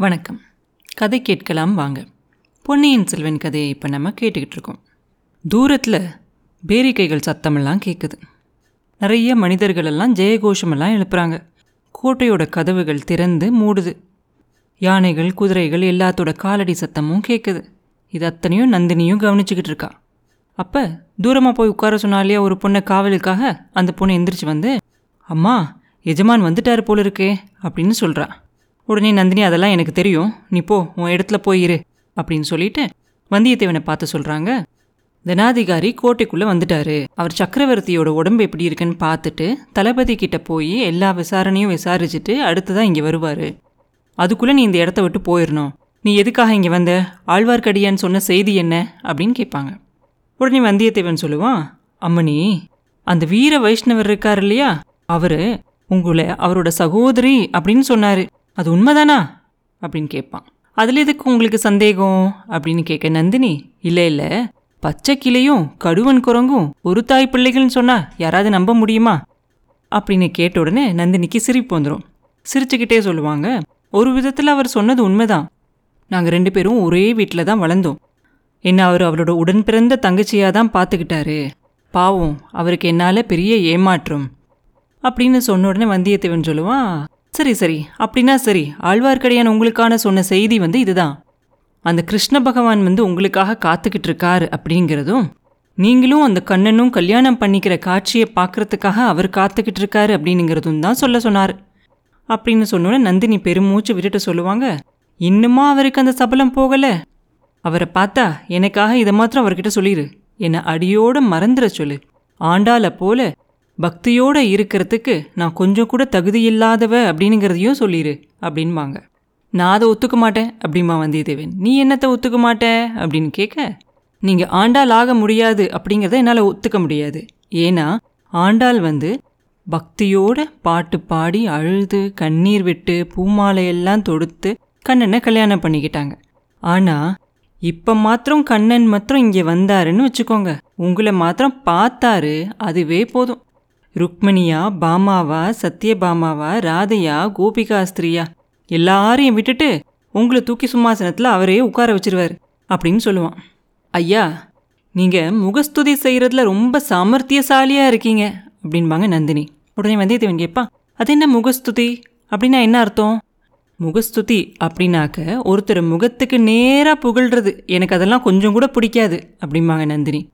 வணக்கம். கதை கேட்கலாம் வாங்க. பொன்னியின் செல்வன் கதையை இப்போ நம்ம கேட்டுக்கிட்டு இருக்கோம். தூரத்தில் பேரிக்கைகள் சத்தமெல்லாம் கேட்குது நிறைய மனிதர்களெல்லாம் ஜெயகோஷமெல்லாம் எழுப்புறாங்க. கோட்டையோட கதவுகள் திறந்து மூடுது. யானைகள் குதிரைகள் எல்லாத்தோட காலடி சத்தமும் கேட்குது இது அத்தனையும் நந்தினியும் கவனிச்சுக்கிட்டு இருக்கா. அப்போ தூரமாக போய் உட்கார சொன்னாலே ஒரு பொண்ணை காவலுக்காக அந்த பொண்ணு எந்திரிச்சு வந்து அம்மா எஜமான் வந்துட்டாரு போல இருக்கே அப்படின்னு சொல்கிறா உடனே நந்தினி அதெல்லாம் எனக்கு தெரியும். நீ போ உன் இடத்துல போய் இரு அப்படின்னு சொல்லிட்டு வந்தியத்தேவனை பார்த்து சொல்கிறாங்க தனாதிகாரி கோட்டைக்குள்ளே வந்துட்டாரு. அவர் சக்கரவர்த்தியோட உடம்பு எப்படி இருக்குன்னு பார்த்துட்டு தளபதி கிட்ட போய் எல்லா விசாரணையும் விசாரிச்சுட்டு அடுத்ததான் இங்கே வருவார். அதுக்குள்ளே நீ இந்த இடத்த விட்டு போயிடணும் நீ எதுக்காக இங்கே வந்த? ஆழ்வார்க்கடியான்னு சொன்ன செய்தி என்ன? அப்படின்னு கேட்பாங்க. உடனே வந்தியத்தேவன் சொல்லுவான் அம்மணி அந்த வீர வைஷ்ணவர் இருக்கார் இல்லையா? அவர் உங்களை அவரோட சகோதரி அப்படின்னு சொன்னார். அது உண்மைதானா? அப்படின்னு கேட்பான். அதில் எதுக்கு உங்களுக்கு சந்தேகம்? அப்படின்னு கேட்க நந்தினி இல்லை இல்லை. பச்சை கிளையும் கடுவன் குரங்கும் ஒரு தாய் பிள்ளைகள்னு சொன்னால் யாராவது நம்ப முடியுமா? அப்படின்னு கேட்ட உடனே நந்தினிக்கு சிரிப்பு வந்துடும் சிரிச்சுக்கிட்டே சொல்லுவாங்க ஒரு விதத்தில் அவர் சொன்னது உண்மைதான். நாங்கள் ரெண்டு பேரும் ஒரே வீட்டில் தான் வளர்ந்தோம். என்ன அவர் அவரோட உடன் பிறந்த தங்கச்சியாக தான் பார்த்துக்கிட்டாரு பாவம் அவருக்கு என்னால் பெரிய ஏமாற்றம். அப்படின்னு சொன்ன உடனே வந்தியத்தேவன் சொல்லுவான் சரி சரி. அப்படின்னா சரி. ஆழ்வார்க்கடியான் உங்களுக்கான சொன்ன செய்தி வந்து இதுதான். அந்த கிருஷ்ண பகவான் வந்து உங்களுக்காக காத்துக்கிட்டு இருக்காரு அப்படிங்கிறதும் நீங்களும் அந்த கண்ணனும் கல்யாணம் பண்ணிக்கிற காட்சியை பார்க்கறதுக்காக அவர் காத்துக்கிட்டு இருக்காரு அப்படிங்கிறதும் தான் சொல்ல சொன்னார். அப்படின்னு சொன்னோன்னே நந்தினி பெருமூச்சு விட்டுட்டு சொல்லுவாங்க இன்னுமா அவருக்கு அந்த சபலம் போகலை? அவரை பார்த்தா எனக்காக இதை மாத்திரம் அவர்கிட்ட சொல்லிடு என்னை அடியோடு மறந்துட சொல்லு. ஆண்டாளை போல பக்தியோடு இருக்கிறதுக்கு நான் கொஞ்சம் கூட தகுதி இல்லாதவ அப்படிங்கிறதையும் சொல்லிடு அப்படின்பாங்க. நான் அதை ஒத்துக்க மாட்டேன் அப்படிமா வந்தியத்தேவன். நீ என்னத்தை ஒத்துக்க மாட்ட? அப்படின்னு கேட்க நீங்கள் ஆண்டாள் ஆக முடியாது அப்படிங்கிறத என்னால் ஒத்துக்க முடியாது. ஏன்னா ஆண்டாள் வந்து பக்தியோட பாட்டு பாடி அழுது கண்ணீர் விட்டு பூமாலையெல்லாம் தொடுத்து கண்ணனை கல்யாணம் பண்ணிக்கிட்டாங்க. ஆனால் இப்போ மாத்திரம் கண்ணன் மாத்திரம் இங்கே வந்தாருன்னு வச்சுக்கோங்க. உங்களை மாத்திரம் பார்த்தாரு அதுவே போதும். ருக்மணியா பாமாவா சத்யபாமாவா ராதையா கோபிகா ஸ்திரியா? எல்லாரையும் விட்டுட்டு உங்களை தூக்கி சும்மாசனத்தில் அவரே உட்கார வச்சிருவார் அப்படின்னு சொல்லுவான். ஐயா நீங்கள் முகஸ்துதி செய்கிறதுல ரொம்ப சாமர்த்தியசாலியாக இருக்கீங்க அப்படின்பாங்க நந்தினி. உடனே வந்தியத்தேவன் கேட்பான் அது என்ன முகஸ்துதி? அப்படின்னா என்ன அர்த்தம்? முகஸ்துதி அப்படின்னாக்க ஒருத்தர் முகத்துக்கு நேராக புகழ்றது. எனக்கு அதெல்லாம் கொஞ்சம் கூட பிடிக்காது அப்படிம்பாங்க நந்தினி.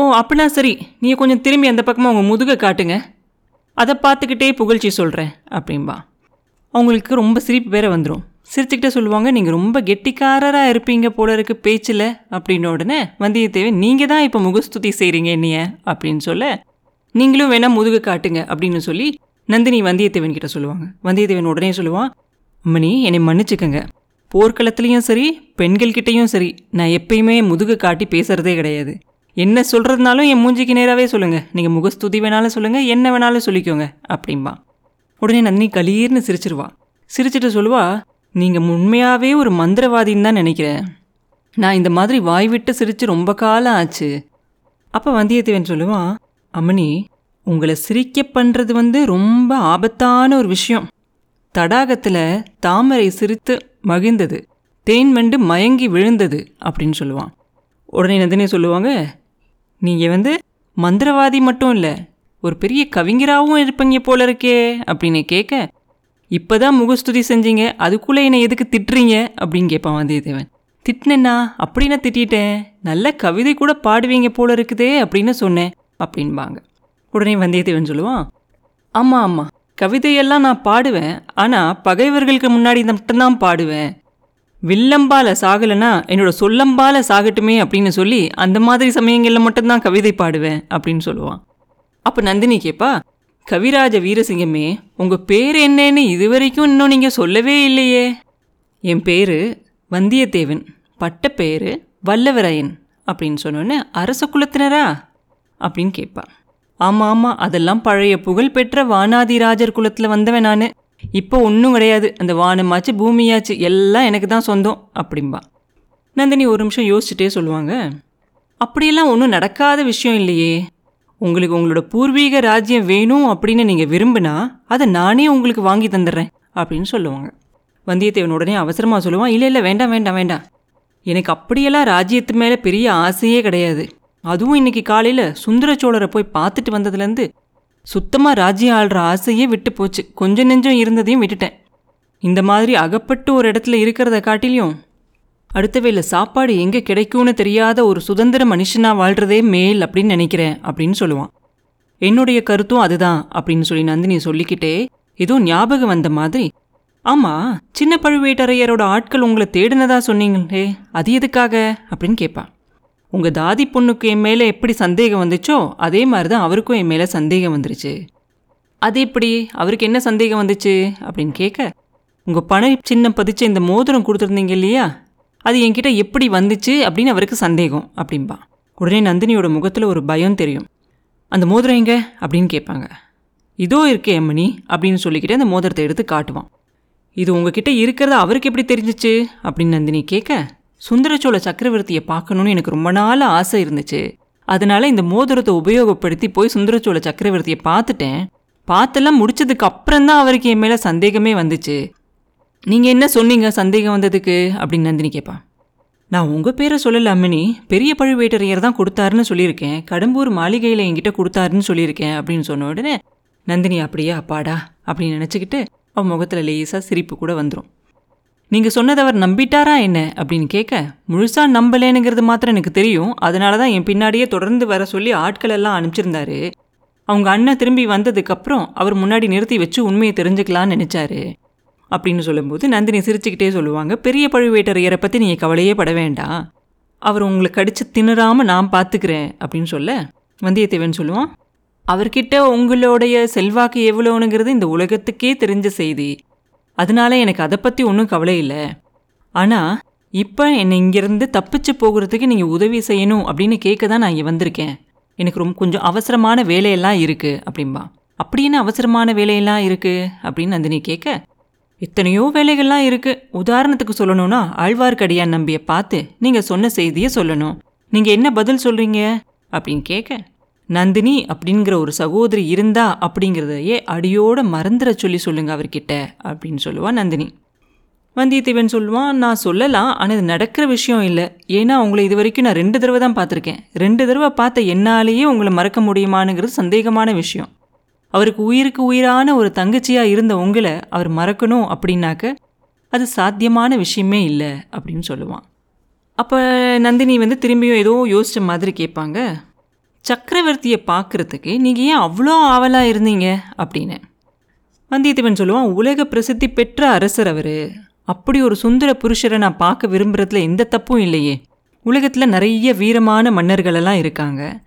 ஓ அப்படின்னா சரி. நீ கொஞ்சம் திரும்பி அந்த பக்கமாக உங்கள் முதுகை காட்டுங்க. அதை பார்த்துக்கிட்டே புகழ்ச்சி சொல்கிறேன் அப்படின்பா அவங்களுக்கு ரொம்ப சிரிப்பு வேற வந்துடும் சிரிச்சுக்கிட்டே சொல்லுவாங்க நீங்கள் ரொம்ப கெட்டிக்காரராக இருப்பீங்க போல இருக்கு பேச்சில் அப்படின்ன உடனே வந்தியத்தேவன் நீங்கள் தான் இப்போ முகஸ்துதி செய்கிறீங்க என்னைய அப்படின்னு சொல்ல நீங்களும் வேணால் முதுகு காட்டுங்க அப்படின்னு சொல்லி நந்தினி வந்தியத்தேவன் கிட்ட சொல்லுவாங்க. வந்தியத்தேவன் உடனே சொல்லுவான் அம்மணி என்னை மன்னிச்சுக்கங்க. போர்க்களத்துலேயும் சரி பெண்கள்கிட்டேயும் சரி நான் எப்பயுமே முதுகு காட்டி பேசுகிறதே கிடையாது. என்ன சொல்கிறதுனாலும் என் மூஞ்சிக்கு நேராகவே சொல்லுங்கள் நீங்கள் முகஸ்துதி வேணாலும் சொல்லுங்கள் என்ன வேணாலும் சொல்லிக்கோங்க அப்படின்பா உடனே நந்தினி கலீர்னு சிரிச்சிருவா. சிரிச்சிட்டு சொல்லுவா நீங்கள் உண்மையாகவே ஒரு மந்திரவாதின்னு தான் நினைக்கிறேன். நான் இந்த மாதிரி வாய் விட்டு சிரித்து ரொம்ப காலம் ஆச்சு. அப்போ வந்தியத்தேவன் சொல்லுவான் அம்மணி உங்களை சிரிக்க பண்ணுறது வந்து ரொம்ப ஆபத்தான ஒரு விஷயம். தடாகத்தில் தாமரை சிரித்து மகிழ்ந்தது. தேன் மண்டு மயங்கி விழுந்தது அப்படின்னு சொல்லுவான் உடனே நந்தினி சொல்லுவாங்க நீங்கள் வந்து மந்திரவாதி மட்டும் இல்லை ஒரு பெரிய கவிஞராகவும் இருப்பீங்க போல இருக்கே அப்படின்னு கேட்க இப்போ தான் முகஸ்துதி செஞ்சீங்க அதுக்குள்ளே என்னை எதுக்கு திட்டுறீங்க அப்படின்னு கேட்பான் வந்தியத்தேவன். திட்டினேன்னா அப்படின்னா திட்டிட்டேன்? நல்ல கவிதை கூட பாடுவீங்க போல இருக்குதே அப்படின்னு சொன்னேன் அப்படின்பாங்க. உடனே வந்தியத்தேவன் சொல்லுவான் ஆமாம் ஆமாம் கவிதையெல்லாம் நான் பாடுவேன் ஆனால் பகைவர்களுக்கு முன்னாடி மட்டும்தான் பாடுவேன் வில்லம்பால சாகலைன்னா என்னோட சொல்லம்பால சாகட்டுமே அப்படின்னு சொல்லி அந்த மாதிரி சமயங்களில் மட்டும்தான் கவிதை பாடுவேன் அப்படின்னு சொல்லுவான். அப்போ நந்தினி கேப்பா கவிராஜ வீரசிங்கமே உங்கள் பேர் என்னன்னு இதுவரைக்கும் இன்னும் நீங்கள் சொல்லவே இல்லையே. என் பேர் வந்தியத்தேவன் பட்ட பேர் வல்லவரையன் அப்படின்னு சொன்னோன்னே அரச குலத்தினரா? அப்படின்னு கேட்பா ஆமாம் ஆமாம் அதெல்லாம் பழைய புகழ்பெற்ற வானாதிராஜர் குலத்தில் வந்தவன் நான். இப்போ ஒன்றும் கிடையாது. அந்த வானமாச்சு பூமியாச்சு எல்லாம் எனக்கு தான் சொந்தம் அப்படிம்பா. நந்தினி ஒரு நிமிஷம் யோசிச்சுட்டே சொல்லுவாங்க அப்படியெல்லாம் ஒன்றும் நடக்காத விஷயம் இல்லையே. உங்களுக்கு உங்களோட பூர்வீக ராஜ்யம் வேணும் அப்படின்னு நீங்கள் விரும்பினா அதை நானே உங்களுக்கு வாங்கி தந்துடுறேன் அப்படின்னு சொல்லுவாங்க. வந்தியத்தேவன் உடனே அவசரமாக சொல்லுவான் இல்லை இல்லை வேண்டாம் வேண்டாம் வேண்டாம். எனக்கு அப்படியெல்லாம் ராஜ்யத்து மேலே பெரிய ஆசையே கிடையாது. அதுவும் இன்றைக்கி காலையில் சுந்தர சோழரை போய் பார்த்துட்டு வந்ததுலேருந்து சுத்தமாக ராஜ்யம் ஆள்ற ஆசையே விட்டு போச்சு. கொஞ்சம் நெஞ்சம் இருந்ததையும் விட்டுட்டேன். இந்த மாதிரி அகப்பட்டு ஒரு இடத்துல இருக்கிறத காட்டிலையும் அடுத்த வேளை சாப்பாடு எங்கே கிடைக்கும்னு தெரியாத ஒரு சுதந்திர மனுஷனாக வாழ்கிறதே மேல் அப்படின்னு நினைக்கிறேன் அப்படின்னு சொல்லுவான். என்னுடைய கருத்தும் அதுதான் அப்படின்னு சொல்லி நந்தினி சொல்லிக்கிட்டே ஏதோ ஞாபகம் வந்த மாதிரி ஆமாம் சின்ன பழுவேட்டரையரோட ஆட்கள் உங்களை தேடினதா சொன்னீங்களே அது எதுக்காக? அப்படின்னு கேட்பா உங்கள் தாதி பொண்ணுக்கு என் மேலே எப்படி சந்தேகம் வந்துச்சோ அதே மாதிரி தான் அவருக்கும் என் மேலே சந்தேகம் வந்துருச்சு. அது எப்படி? அவருக்கு என்ன சந்தேகம் வந்துச்சு? அப்படின்னு கேட்க உங்கள் பண சின்னம் பதிச்ச இந்த மோதிரம் கொடுத்துருந்தீங்க இல்லையா? அது என்கிட்ட எப்படி வந்துச்சு அப்படின்னு அவருக்கு சந்தேகம் அப்படின்பா உடனே நந்தினியோட முகத்தில் ஒரு பயம் தெரியும். அந்த மோதிரம் எங்க? அப்படின்னு கேட்பாங்க இதோ இருக்கே அம்மணி அப்படின்னு சொல்லிக்கிட்டு அந்த மோதிரத்தை எடுத்து காட்டுவான். இது உங்ககிட்ட இருக்கிறத அவருக்கு எப்படி தெரிஞ்சிச்சு? அப்படின்னு நந்தினி கேட்க சுந்தரச்சோழ சக்கரவர்த்தியை பார்க்கணுன்னு எனக்கு ரொம்ப நாள் ஆசை இருந்துச்சு. அதனால இந்த மோதிரத்தை உபயோகப்படுத்தி போய் சுந்தரச்சோழ சக்கரவர்த்தியை பார்த்துட்டேன். பார்த்தெல்லாம் முடிச்சதுக்கு அப்புறம் தான் அவருக்கு என் மேலே சந்தேகமே வந்துச்சு. நீங்கள் என்ன சொன்னீங்க? சந்தேகம் வந்ததுக்கு? அப்படின்னு நந்தினி கேட்பா நான் உங்கள் பேரை சொல்லல அம்மினி பெரிய பழுவேட்டரையர் தான் கொடுத்தாருன்னு சொல்லியிருக்கேன். கடம்பூர் மாளிகையில் என்கிட்ட கொடுத்தாருன்னு சொல்லியிருக்கேன் அப்படின்னு சொன்ன உடனே நந்தினி அப்படியே அப்பாடா அப்படின்னு நினச்சிக்கிட்டு அவன் முகத்தில் லேசாக சிரிப்பு கூட வந்துடும் நீங்கள் சொன்னதை அவர் நம்பிட்டாரா என்ன? அப்படின்னு கேட்க முழுசாக நம்பலேனுங்கிறது மாத்திரம் எனக்கு தெரியும். அதனால தான் என் பின்னாடியே தொடர்ந்து வர சொல்லி ஆட்கள் எல்லாம் அனுப்பிச்சிருந்தாரு. அவங்க அண்ணன் திரும்பி வந்ததுக்கப்புறம் அவர் முன்னாடி நிறுத்தி வச்சு உண்மையை தெரிஞ்சுக்கலான்னு நினச்சாரு. அப்படின்னு சொல்லும்போது நந்தினி சிரிச்சுக்கிட்டே சொல்லுவாங்க பெரிய பழுவேட்டரையரை பற்றி நீங்கள் கவலையே பட வேண்டாம் அவர் உங்களை கடிச்சு திணறாமல் நான் பார்த்துக்கிறேன் அப்படின்னு சொல்ல வந்தியத்தேவன் சொல்லுவான் அவர்கிட்ட உங்களுடைய செல்வாக்கு எவ்வளோனுங்கிறது இந்த உலகத்துக்கே தெரிஞ்ச செய்தி. அதனால எனக்கு அதை பற்றி ஒன்றும் கவலை இல்லை. ஆனால் இப்போ என்னை இங்கேருந்து தப்பிச்சு போகிறதுக்கு நீங்கள் உதவி செய்யணும் அப்படின்னு கேட்க தான் நான் இங்கே வந்திருக்கேன். எனக்கு ரொம்ப கொஞ்சம் அவசரமான வேலையெல்லாம் இருக்குது அப்படின்பா அப்படி என்ன அவசரமான வேலையெல்லாம் இருக்குது அப்படின்னு நந்தினி கேட்க எத்தனையோ வேலைகள்லாம் இருக்குது உதாரணத்துக்கு சொல்லணும்னா ஆழ்வார்க்கடியான் நம்பியை பார்த்து நீங்கள் சொன்ன செய்தியை சொல்லணும். நீங்கள் என்ன பதில் சொல்கிறீங்க அப்படின்னு கேட்க நந்தினி அப்படிங்கிற ஒரு சகோதரி இருந்தா அப்படிங்கிறதையே அடியோட மறந்துட சொல்லி சொல்லுங்க அவர்கிட்ட அப்படின்னு சொல்லுவான் நந்தினி. வந்தியத்தேவன் சொல்லுவான் நான் சொல்லலாம் ஆனால் இது நடக்கிற விஷயம் இல்லை. ஏன்னா உங்களை இது வரைக்கும் நான் ரெண்டு தடவை தான் பார்த்துருக்கேன். ரெண்டு தடவை பார்த்த என்னாலேயே உங்களை மறக்க முடியுமானுங்கிறது சந்தேகமான விஷயம். அவருக்கு உயிருக்கு உயிரான ஒரு தங்கச்சியாக இருந்த உங்களை அவர் மறக்கணும் அப்படின்னாக்க அது சாத்தியமான விஷயமே இல்லை அப்படின்னு சொல்லுவான். அப்போ நந்தினி வந்து திரும்பியும் ஏதோ யோசித்த மாதிரி கேட்பாங்க. சக்கரவர்த்தியை பார்க்குறதுக்கு நீங்கள் ஏன் அவ்வளோ ஆவலாக இருந்தீங்க? அப்படின்னு. வந்தியத்தேவன் சொல்லுவான் உலக பிரசித்தி பெற்ற அரசர் அவர். அப்படி ஒரு சுந்தர புருஷரை நான் பார்க்க விரும்புகிறதுல எந்த தப்பும் இல்லையே. உலகத்தில் நிறைய வீரமான மன்னர்களெல்லாம் இருக்காங்க.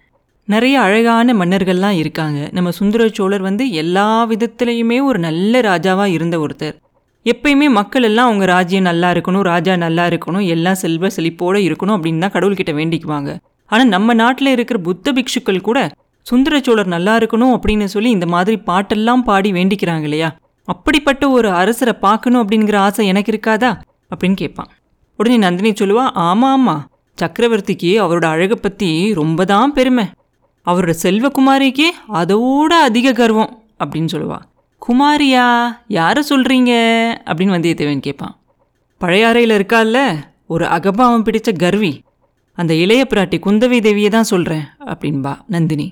நிறைய அழகான மன்னர்கள்லாம் இருக்காங்க. நம்ம சுந்தர சோழர் வந்து எல்லா விதத்துலேயுமே ஒரு நல்ல ராஜாவாக இருந்த ஒருத்தர். எப்பயுமே மக்கள் எல்லாம் அவங்க ராஜ்யம் நல்லா இருக்கணும் ராஜா நல்லா இருக்கணும் எல்லாம் செல்வ செழிப்போடு இருக்கணும் அப்படின்னு தான் கடவுள்கிட்ட வேண்டிக்குவாங்க. ஆனால் நம்ம நாட்டில் இருக்கிற புத்த பிக்ஷுக்கள் கூட சுந்தர சோழர் நல்லா இருக்கணும் அப்படின்னு சொல்லி இந்த மாதிரி பாட்டெல்லாம் பாடி வேண்டிக்கிறாங்க இல்லையா? அப்படிப்பட்ட ஒரு அரசரை பார்க்கணும் அப்படிங்கிற ஆசை எனக்கு இருக்காதா? அப்படின்னு கேட்பான். உடனே நந்தினி சொல்லுவா ஆமாம் ஆமாம் சக்கரவர்த்திக்கு அவரோட அழகை பற்றி ரொம்ப தான் பெருமை. அவரோட செல்வகுமாரிக்கு அதோட அதிக கர்வம் அப்படின்னு சொல்லுவா. குமாரியா யாரை சொல்கிறீங்க அப்படின்னு வந்தியத்தேவன் கேட்பான். பழையாறையில் இருக்கால்ல ஒரு அகபாவம் பிடித்த கர்வி. அந்த இளைய பிராட்டி குந்தவை தேவியை தான் சொல்கிறேன் அப்படின்பா நந்தினி.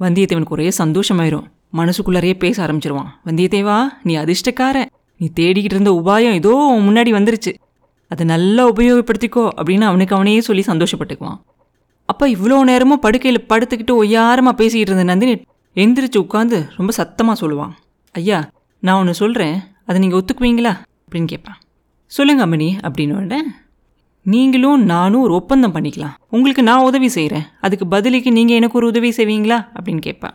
வந்தியத்தேவனுக்கு ஒரே சந்தோஷமாயிரும். மனசுக்குள்ளாரையே பேச ஆரம்பிச்சிருவான். வந்தியத்தேவா நீ அதிர்ஷ்டக்கார நீ தேடிக்கிட்டு இருந்த உபாயம் ஏதோ முன்னாடி வந்துருச்சு. அதை நல்லா உபயோகப்படுத்திக்கோ அப்படின்னு அவனுக்கு அவனையே சொல்லி சந்தோஷப்பட்டுக்குவான். அப்போ இவ்வளோ நேரமும் படுக்கையில் படுத்துக்கிட்டு ஒய்யாரமாக பேசிக்கிட்டு இருந்த நந்தினி எந்திரிச்சு உட்காந்து ரொம்ப சத்தமாக சொல்லுவான். ஐயா நான் ஒன்று சொல்கிறேன் அதை நீங்கள் ஒத்துக்குவீங்களா? அப்படின்னு கேட்பான். சொல்லுங்க அம்மணி அப்படின்னு உடனே நீங்களும் நானும் ஒரு ஒப்பந்தம் பண்ணிக்கலாம். உங்களுக்கு நான் உதவி செய்கிறேன் அதுக்கு பதிலுக்கு நீங்கள் எனக்கு ஒரு உதவி செய்வீங்களா? அப்படின்னு கேட்பான்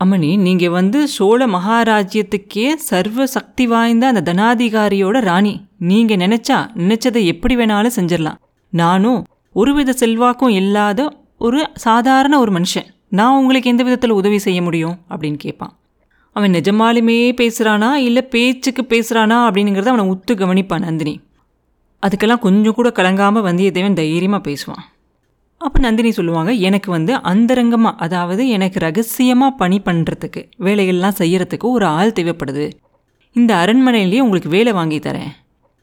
அம்மணி நீங்கள் வந்து சோழ மகாராஜ்யத்துக்கே சர்வ சக்தி வாய்ந்த அந்த தனாதிகாரியோட ராணி. நீங்கள் நினச்சா நினச்சதை எப்படி வேணாலும் செஞ்சிடலாம் நானும் ஒருவித செல்வாக்கும் இல்லாத ஒரு சாதாரண ஒரு மனுஷன். நான் உங்களுக்கு எந்த விதத்தில் உதவி செய்ய முடியும்? அப்படின்னு கேட்பான் அவன் நிஜமாலுமே பேசுகிறானா இல்லை பேச்சுக்கு பேசுகிறானா அப்படிங்கிறத அவனை உத்து கவனிப்பான் நந்தினி. அதுக்கெல்லாம் கொஞ்சம் கூட கலங்காமல் வந்தியத்தேவன் தைரியமாக பேசுவான். அப்போ நந்தினி சொல்லுவாங்க எனக்கு வந்து அந்தரங்கமாக அதாவது எனக்கு ரகசியமாக பணி பண்ணுறதுக்கு வேலைகள்லாம் செய்கிறதுக்கு ஒரு ஆள் தேவைப்படுது. இந்த அரண்மனையிலேயே உங்களுக்கு வேலை வாங்கி தரேன்.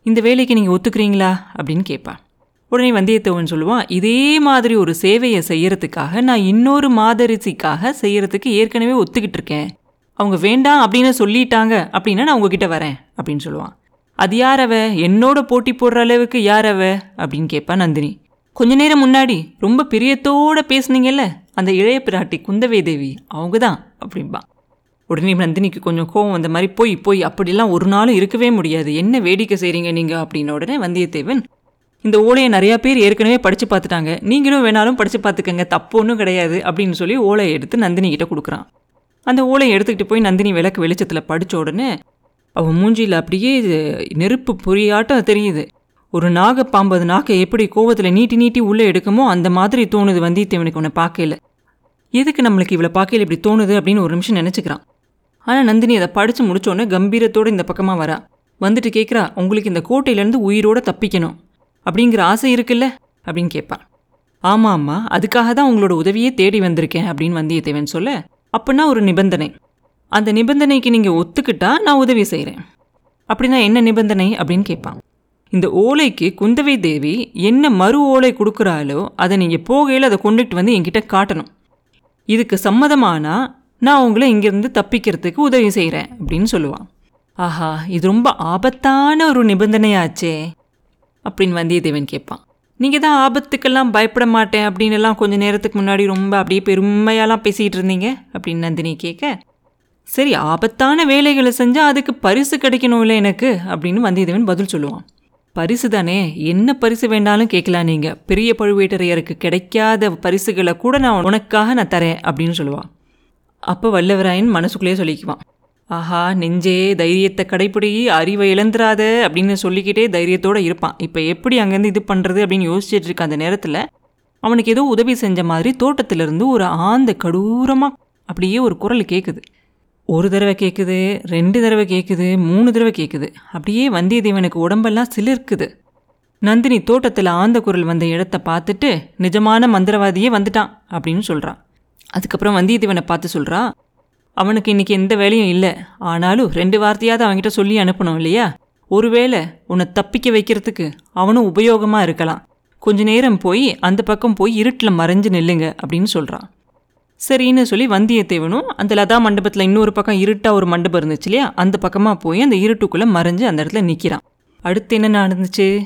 இந்த வேலைக்கு நீங்கள் ஒத்துக்கிறீங்களா? அப்படின்னு கேட்பா. உடனே வந்தியத்தேவன் சொல்லுவான் இதே மாதிரி ஒரு சேவையை செய்கிறதுக்காக நான் இன்னொரு மாதரிசிக்காக செய்கிறதுக்கு ஏற்கனவே ஒத்துக்கிட்டு இருக்கேன். அவங்க வேண்டாம் அப்படின்னு சொல்லிட்டாங்க அப்படின்னா நான் உங்ககிட்ட வரேன் அப்படின்னு சொல்லுவான். அது யார் அவ என்னோட போட்டி போடுற அளவுக்கு யார் அவ அப்படின்னு கேட்பா நந்தினி. கொஞ்ச நேரம் முன்னாடி ரொம்ப பிரியத்தோடு பேசுனீங்கல்ல? அந்த இளைய பிராட்டி குந்தவை தேவி அவங்க தான் அப்படின்பா உடனே நந்தினிக்கு கொஞ்சம் கோவம் வந்த மாதிரி போய் போய் அப்படிலாம் ஒரு நாளும் இருக்கவே முடியாது. என்ன வேடிக்கை செய்கிறீங்க நீங்கள் அப்படின்ன உடனே வந்தியத்தேவன் இந்த ஓலையை நிறையா பேர் ஏற்கனவே படித்து பார்த்துட்டாங்க. நீங்களும் வேணாலும் படித்து பார்த்துக்கங்க. தப்பு ஒன்றும் கிடையாது. அப்படின்னு சொல்லி ஓலையை எடுத்து நந்தினி கிட்ட கொடுக்குறான். அந்த ஓலையை எடுத்துக்கிட்டு போய் நந்தினி விளக்கு வெளிச்சத்தில் படித்த உடனே அவன் மூஞ்சியில் அப்படியே இது நெருப்பு பொறியாட்டம் தெரியுது. ஒரு நாகப்பாம்பு அது நாக்கை எப்படி கோவத்தில் நீட்டி நீட்டி உள்ளே எடுக்குமோ அந்த மாதிரி தோணுது வந்தியத்தேவனுக்கு உன்னை பார்க்கல எதுக்கு நம்மளுக்கு இவ்வளோ பார்க்கல இப்படி தோணுது அப்படின்னு ஒரு நிமிஷம் நினச்சிக்கிறான். ஆனால் நந்தினி அதை படித்து முடிச்சோடனே கம்பீரத்தோடு இந்த பக்கமாக வரா. வந்துட்டு கேட்குறா உங்களுக்கு இந்த கோட்டையிலேருந்து உயிரோட தப்பிக்கணும். அப்படிங்கிற ஆசை இருக்குல்ல? அப்படின்னு கேட்பான் ஆமாம் ஆமாம் அதுக்காக தான் உங்களோட உதவியே தேடி வந்திருக்கேன் அப்படின்னு வந்தியத்தேவன் சொல்ல அப்படின்னா ஒரு நிபந்தனை. அந்த நிபந்தனைக்கு நீங்கள் ஒத்துக்கிட்டா நான் உதவி செய்கிறேன் அப்படின்னா என்ன நிபந்தனை அப்படின்னு கேட்பான். இந்த ஓலைக்கு குந்தவை தேவி என்ன மறு ஓலை கொடுக்குறாளோ அதை நீங்கள் போகையில் அதை கொண்டுட்டு வந்து என்கிட்ட காட்டணும். இதுக்கு சம்மதமானா நான் உங்களை இங்கேருந்து தப்பிக்கிறதுக்கு உதவி செய்கிறேன் அப்படின்னு சொல்லுவான். ஆஹா இது ரொம்ப ஆபத்தான ஒரு நிபந்தனையாச்சே அப்படின்னு வந்தியத்தேவன் கேட்பான். நீங்கள் தான் ஆபத்துக்கெல்லாம் பயப்பட மாட்டேன் அப்படின்னு எல்லாம் கொஞ்சம் நேரத்துக்கு முன்னாடி ரொம்ப அப்படியே பெருமையாலாம் பேசிகிட்டு இருந்தீங்க அப்படின்னு நந்தினி கேட்க சரி ஆபத்தான வேலைகளை செஞ்சால் அதுக்கு பரிசு கிடைக்கணும் இல்லை எனக்கு? அப்படின்னு வந்தியத்தேவன் பதில் சொல்லுவான். பரிசு தானே என்ன பரிசு வேண்டாலும் கேட்கலாம் நீங்கள் பெரிய பழுவேட்டரையருக்கு கிடைக்காத பரிசுகளை கூட நான் உனக்காக நான் தரேன் அப்படின்னு சொல்லுவான். அப்போ வல்லவராயன் மனசுக்குள்ளேயே சொல்லிக்குவான். ஆஹா நெஞ்சே தைரியத்தை கடைப்பிடி அறிவை இழந்துராத அப்படின்னு சொல்லிக்கிட்டே தைரியத்தோடு இருப்பான். இப்போ எப்படி அங்கேருந்து இது பண்ணுறது அப்படின்னு யோசிச்சுட்டு இருக்க அந்த நேரத்தில் அவனுக்கு ஏதோ உதவி செஞ்ச மாதிரி தோட்டத்திலிருந்து ஒரு ஆந்த கடூரமாக அப்படியே ஒரு குரல் கேட்குது ஒரு தடவை கேட்குது ரெண்டு தடவை கேட்குது மூணு தடவை கேட்குது அப்படியே வந்தியத்தேவனுக்கு உடம்பெல்லாம் சிலிர்க்குது. நந்தினி தோட்டத்தில் ஆந்த குரல் வந்த இடத்த பார்த்துட்டு நிஜமான மந்திரவாதியே வந்துட்டான் அப்படின்னு சொல்கிறான் அதுக்கப்புறம் வந்தியத்தேவனை பார்த்து சொல்கிறா அவனுக்கு இன்னைக்கு எந்த வேலையும் இல்லை. ஆனாலும் ரெண்டு வார்த்தையாவது அவன்கிட்ட சொல்லி அனுப்பணும் இல்லையா? ஒருவேளை உன்னை தப்பிக்க வைக்கிறதுக்கு அவனும் உபயோகமாக இருக்கலாம். கொஞ்ச நேரம் போய் அந்த பக்கம் போய் இருட்டில் மறைஞ்சு நில்லுங்க அப்படின்னு சொல்கிறான் சரின்னு சொல்லி வந்தியத்தேவனும் அந்த லதா மண்டபத்தில் இன்னொரு பக்கம் இருட்டாக ஒரு மண்டபம் இருந்துச்சு இல்லையா? அந்த பக்கமாக போய் அந்த இருட்டுக்குள்ளே மறைஞ்சு அந்த இடத்துல நிற்கிறான் அடுத்து என்ன நடந்துச்சு?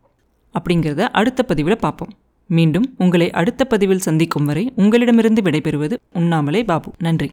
அப்படிங்கிறத அடுத்த பதிவில் பார்ப்போம். மீண்டும் உங்களை அடுத்த பதிவில் சந்திக்கும் வரை உங்களிடமிருந்து விடைபெறுவது உண்ணாமலே பாபு. நன்றி.